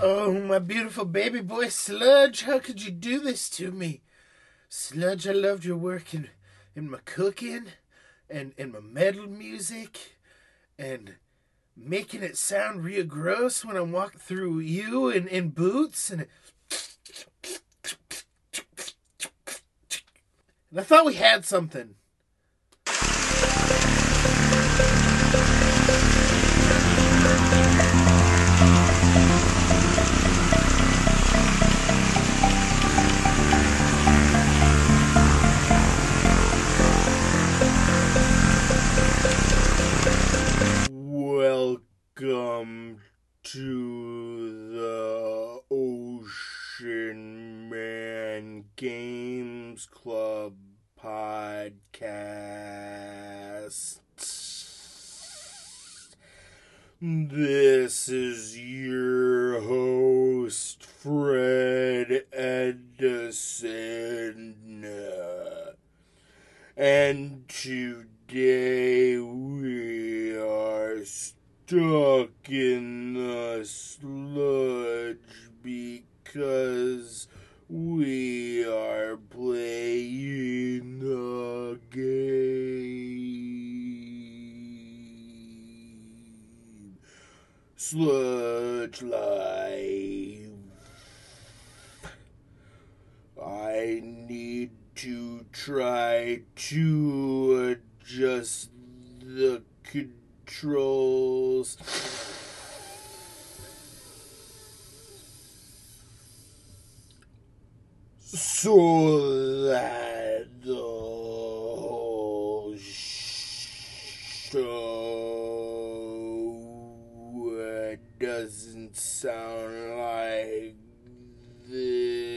Oh, my beautiful baby boy Sludge, how could you do this to me? Sludge, I loved your work in, in my cooking and, and my metal music and making it sound real gross when I'm walking through you in, in boots and and I thought we had something. Welcome to the Ocean Man Games Club podcast. This is your host, Fred Edison. And today we are stuck in the sludge because we are playing a game. Sludge Life. I need to try to adjust the controls. So that the whole show doesn't sound like this.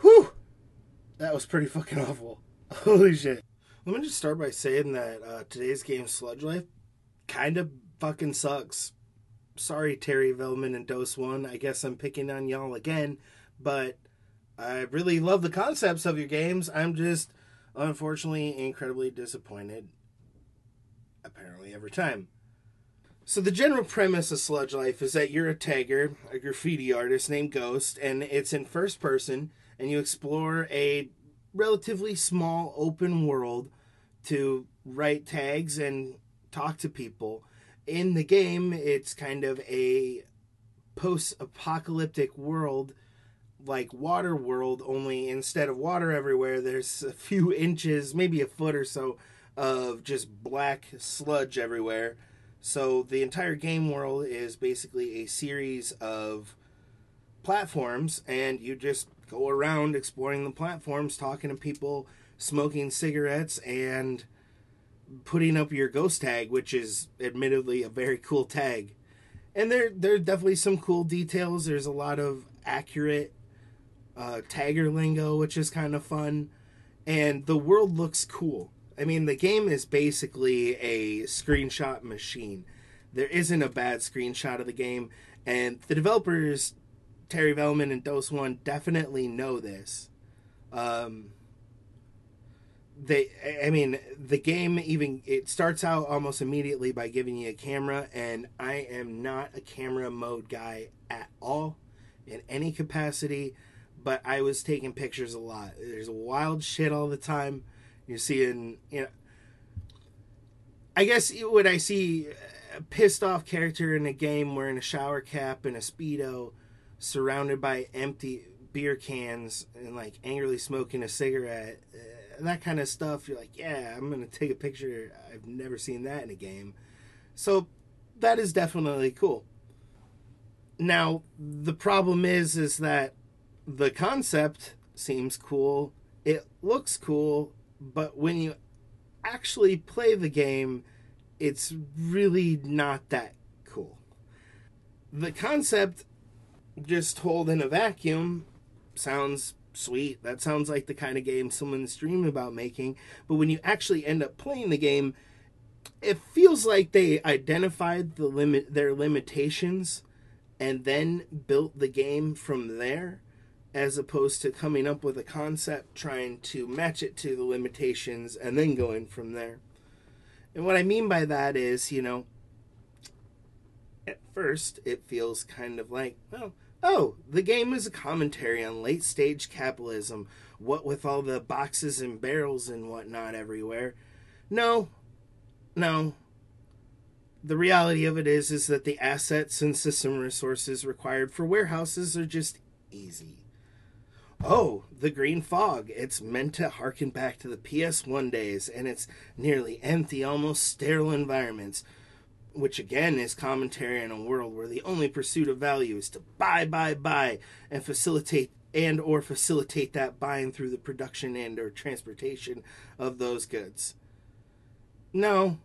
Whew! That was pretty fucking awful. Holy shit. Let me just start by saying that uh, today's game, Sludge Life, kind of fucking sucks. Sorry, Terri Vellmann and Doseone. I guess I'm picking on y'all again, but I really love the concepts of your games. I'm just, unfortunately, incredibly disappointed. Apparently, every time. So the general premise of Sludge Life is that you're a tagger, a graffiti artist named Ghost, and it's in first person, and you explore a relatively small open world to write tags and talk to people. In the game, it's kind of a post-apocalyptic world like water world only instead of water everywhere there's a few inches maybe a foot or so of just black sludge everywhere. So the entire game world is basically a series of platforms, and you just go around exploring the platforms, talking to people, smoking cigarettes, and putting up your ghost tag, which is admittedly a very cool tag. And there, there are definitely some cool details. There's a lot of accurate uh, tagger lingo, which is kind of fun. And the world looks cool. I mean, the game is basically a screenshot machine. There isn't a bad screenshot of the game, and the developers, Terri Vellmann and Doseone, definitely know this. Um, they, I mean, the game even it starts out almost immediately by giving you a camera, and I am not a camera mode guy at all in any capacity, but I was taking pictures a lot. There's wild shit all the time you're seeing, you know. I guess when I see a pissed off character in a game wearing a shower cap and a speedo, surrounded by empty beer cans and like angrily smoking a cigarette, that kind of stuff, you're like, yeah, I'm gonna take a picture. I've never seen that in a game, so that is definitely cool. Now the problem is, is that the concept seems cool. It looks cool but when you actually play the game, it's really not that cool. The concept, just told in a vacuum, sounds sweet. That sounds like the kind of game someone's dreaming about making. But when you actually end up playing the game, it feels like they identified the limit their limitations and then built the game from there as opposed to coming up with a concept, trying to match it to the limitations, and then going from there. And what I mean by that is, you know, at first it feels kind of like, well, oh, the game is a commentary on late stage capitalism, what with all the boxes and barrels and whatnot everywhere. No, no. The reality of it is is that the assets and system resources required for warehouses are just easy. Oh, the green fog. It's meant to harken back to the PS1 days and its nearly empty, almost sterile environments, which again is commentary in a world where the only pursuit of value is to buy, buy, buy and facilitate and or facilitate that buying through the production and or transportation of those goods. No.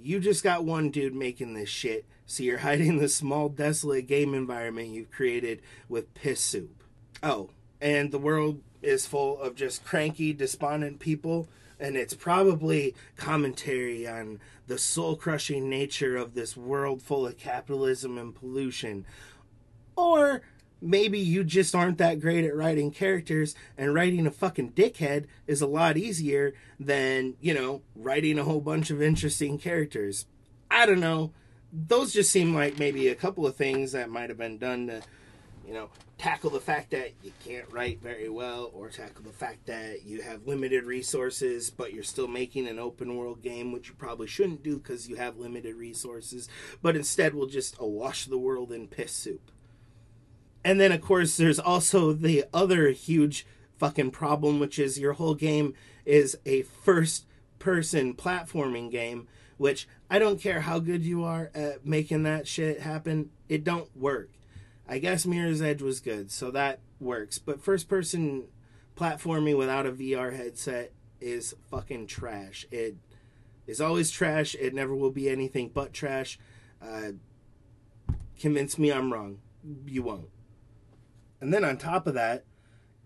You just got one dude making this shit, so you're hiding the small desolate game environment you've created with piss soup. Oh, and the world is full of just cranky, despondent people, and it's probably commentary on the soul crushing nature of this world full of capitalism and pollution. Or maybe you just aren't that great at writing characters and writing a fucking dickhead is a lot easier than, you know, writing a whole bunch of interesting characters. I don't know. Those just seem like maybe a couple of things that might have been done to, you know, tackle the fact that you can't write very well or tackle the fact that you have limited resources but you're still making an open world game which you probably shouldn't do because you have limited resources but instead will just awash the world in piss soup and then, of course, there's also the other huge fucking problem, which is your whole game is a first person platforming game, which I don't care how good you are at making that shit happen, it don't work. I guess Mirror's Edge was good, so that works. But first person platforming without a VR headset is fucking trash. It is always trash. It never will be anything but trash. Uh, convince me I'm wrong. You won't. And then on top of that,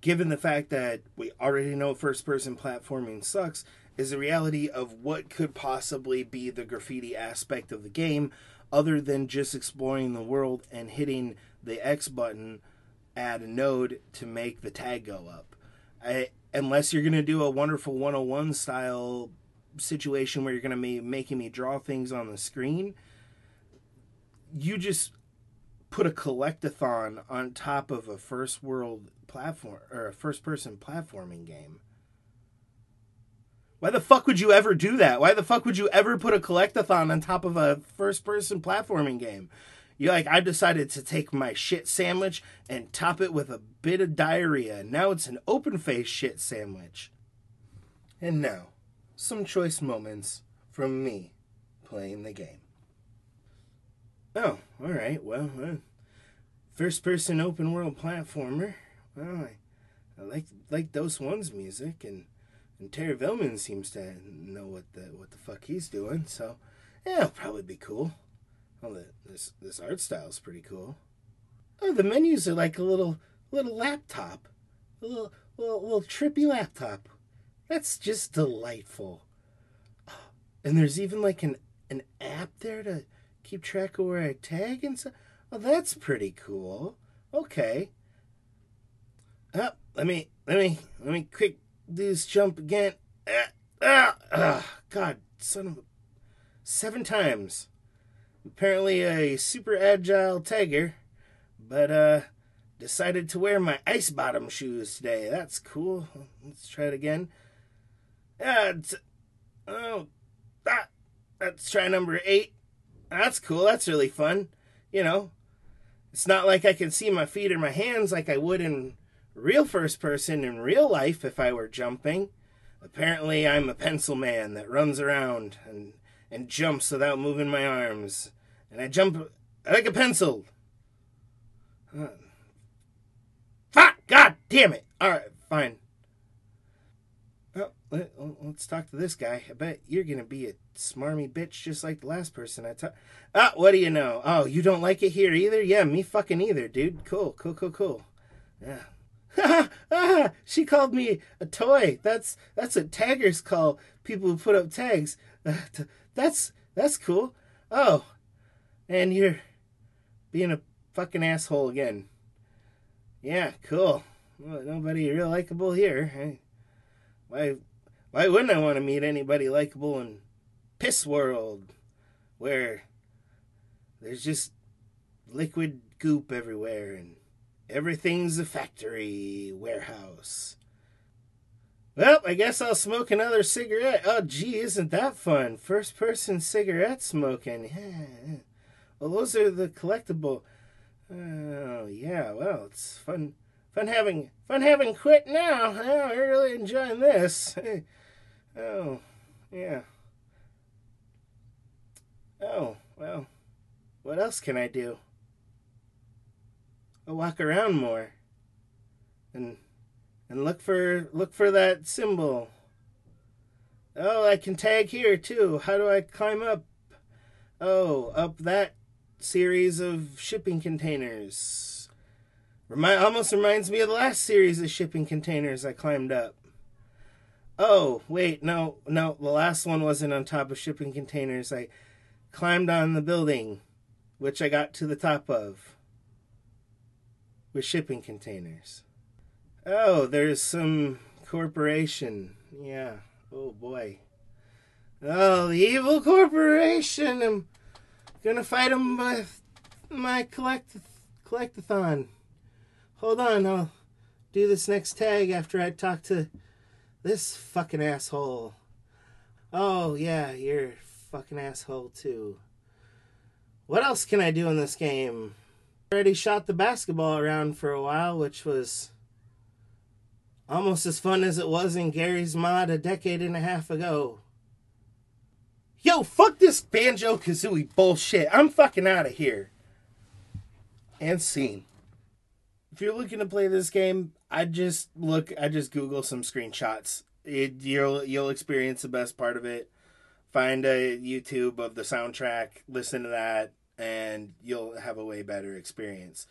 given the fact that we already know first person platforming sucks, is the reality of what could possibly be the graffiti aspect of the game other than just exploring the world and hitting the X button add a node to make the tag go up. I, unless you're going to do a wonderful 101 style situation where you're going to be making me draw things on the screen, you just put a collectathon on top of a first world platform or a first person platforming game. Why the fuck would you ever do that? Why the fuck would you ever put a collectathon on top of a first person platforming game? You like I've decided to take my shit sandwich and top it with a bit of diarrhea. Now it's an open face shit sandwich. And now, some choice moments from me playing the game. Oh, all right. Well, uh, first person open world platformer. Well, I, I like like Doseone's music, and and Terri Vellmann seems to know what the what the fuck he's doing. So, yeah, it'll probably be cool. Oh, the, this this art style is pretty cool. Oh, the menus are like a little little laptop, a little little, little trippy laptop. That's just delightful. And there's even like an an app there to keep track of where I tag and so. Oh, that's pretty cool. Okay. Oh, let me let me let me quick do this jump again. Ah, ah, ah, God, son of a seven times. Apparently a super agile tiger, but uh decided to wear my ice bottom shoes today. That's cool. Let's try it again. Yeah, oh, that, let's try number eight. That's cool. That's really fun. You know, it's not like I can see my feet or my hands like I would in real first person in real life if I were jumping. Apparently, I'm a pencil man that runs around and, and jumps without moving my arms. And I jump like a pencil. Fuck! God damn it! Alright, fine. Well, let, us talk to this guy. I bet you're gonna be a smarmy bitch just like the last person I talked. Ah, what do you know? Oh, you don't like it here either? Yeah, me fucking either, dude. Cool, cool, cool, cool. Yeah. ah, she called me a toy. That's that's what taggers call people who put up tags. that's that's cool. Oh, and you're being a fucking asshole again. Yeah, cool. Well, nobody real likable here. Why, why wouldn't I want to meet anybody likable in Piss World, where there's just liquid goop everywhere and everything's a factory warehouse. Well, I guess I'll smoke another cigarette. Oh, gee, isn't that fun? First person cigarette smoking. Yeah. Well, those are the collectible. Oh, yeah. Well, it's fun. Fun having fun having quit now. Oh, I'm really enjoying this. Oh, yeah. Oh, well. What else can I do? I'll walk around more. And and look for look for that symbol. Oh, I can tag here too. How do I climb up? Oh, up that series of shipping containers. Remind almost reminds me of the last series of shipping containers I climbed up. Oh, wait, no, no, the last one wasn't on top of shipping containers. I climbed on the building, which I got to the top of with shipping containers. Oh, there's some corporation. Yeah. Oh boy. Oh, the evil corporation. Gonna fight him with my collect collectathon. Hold on, I'll do this next tag after I talk to this fucking asshole. Oh yeah, you're fucking asshole too. What else can I do in this game? Already shot the basketball around for a while, which was Almost as fun as it was in Garry's Mod a decade and a half ago. Yo, fuck this Banjo Kazooie bullshit. I'm fucking out of here. And scene. If you're looking to play this game, I just look. I just Google some screenshots. It, you'll you'll experience the best part of it. Find a YouTube of the soundtrack, listen to that, and you'll have a way better experience.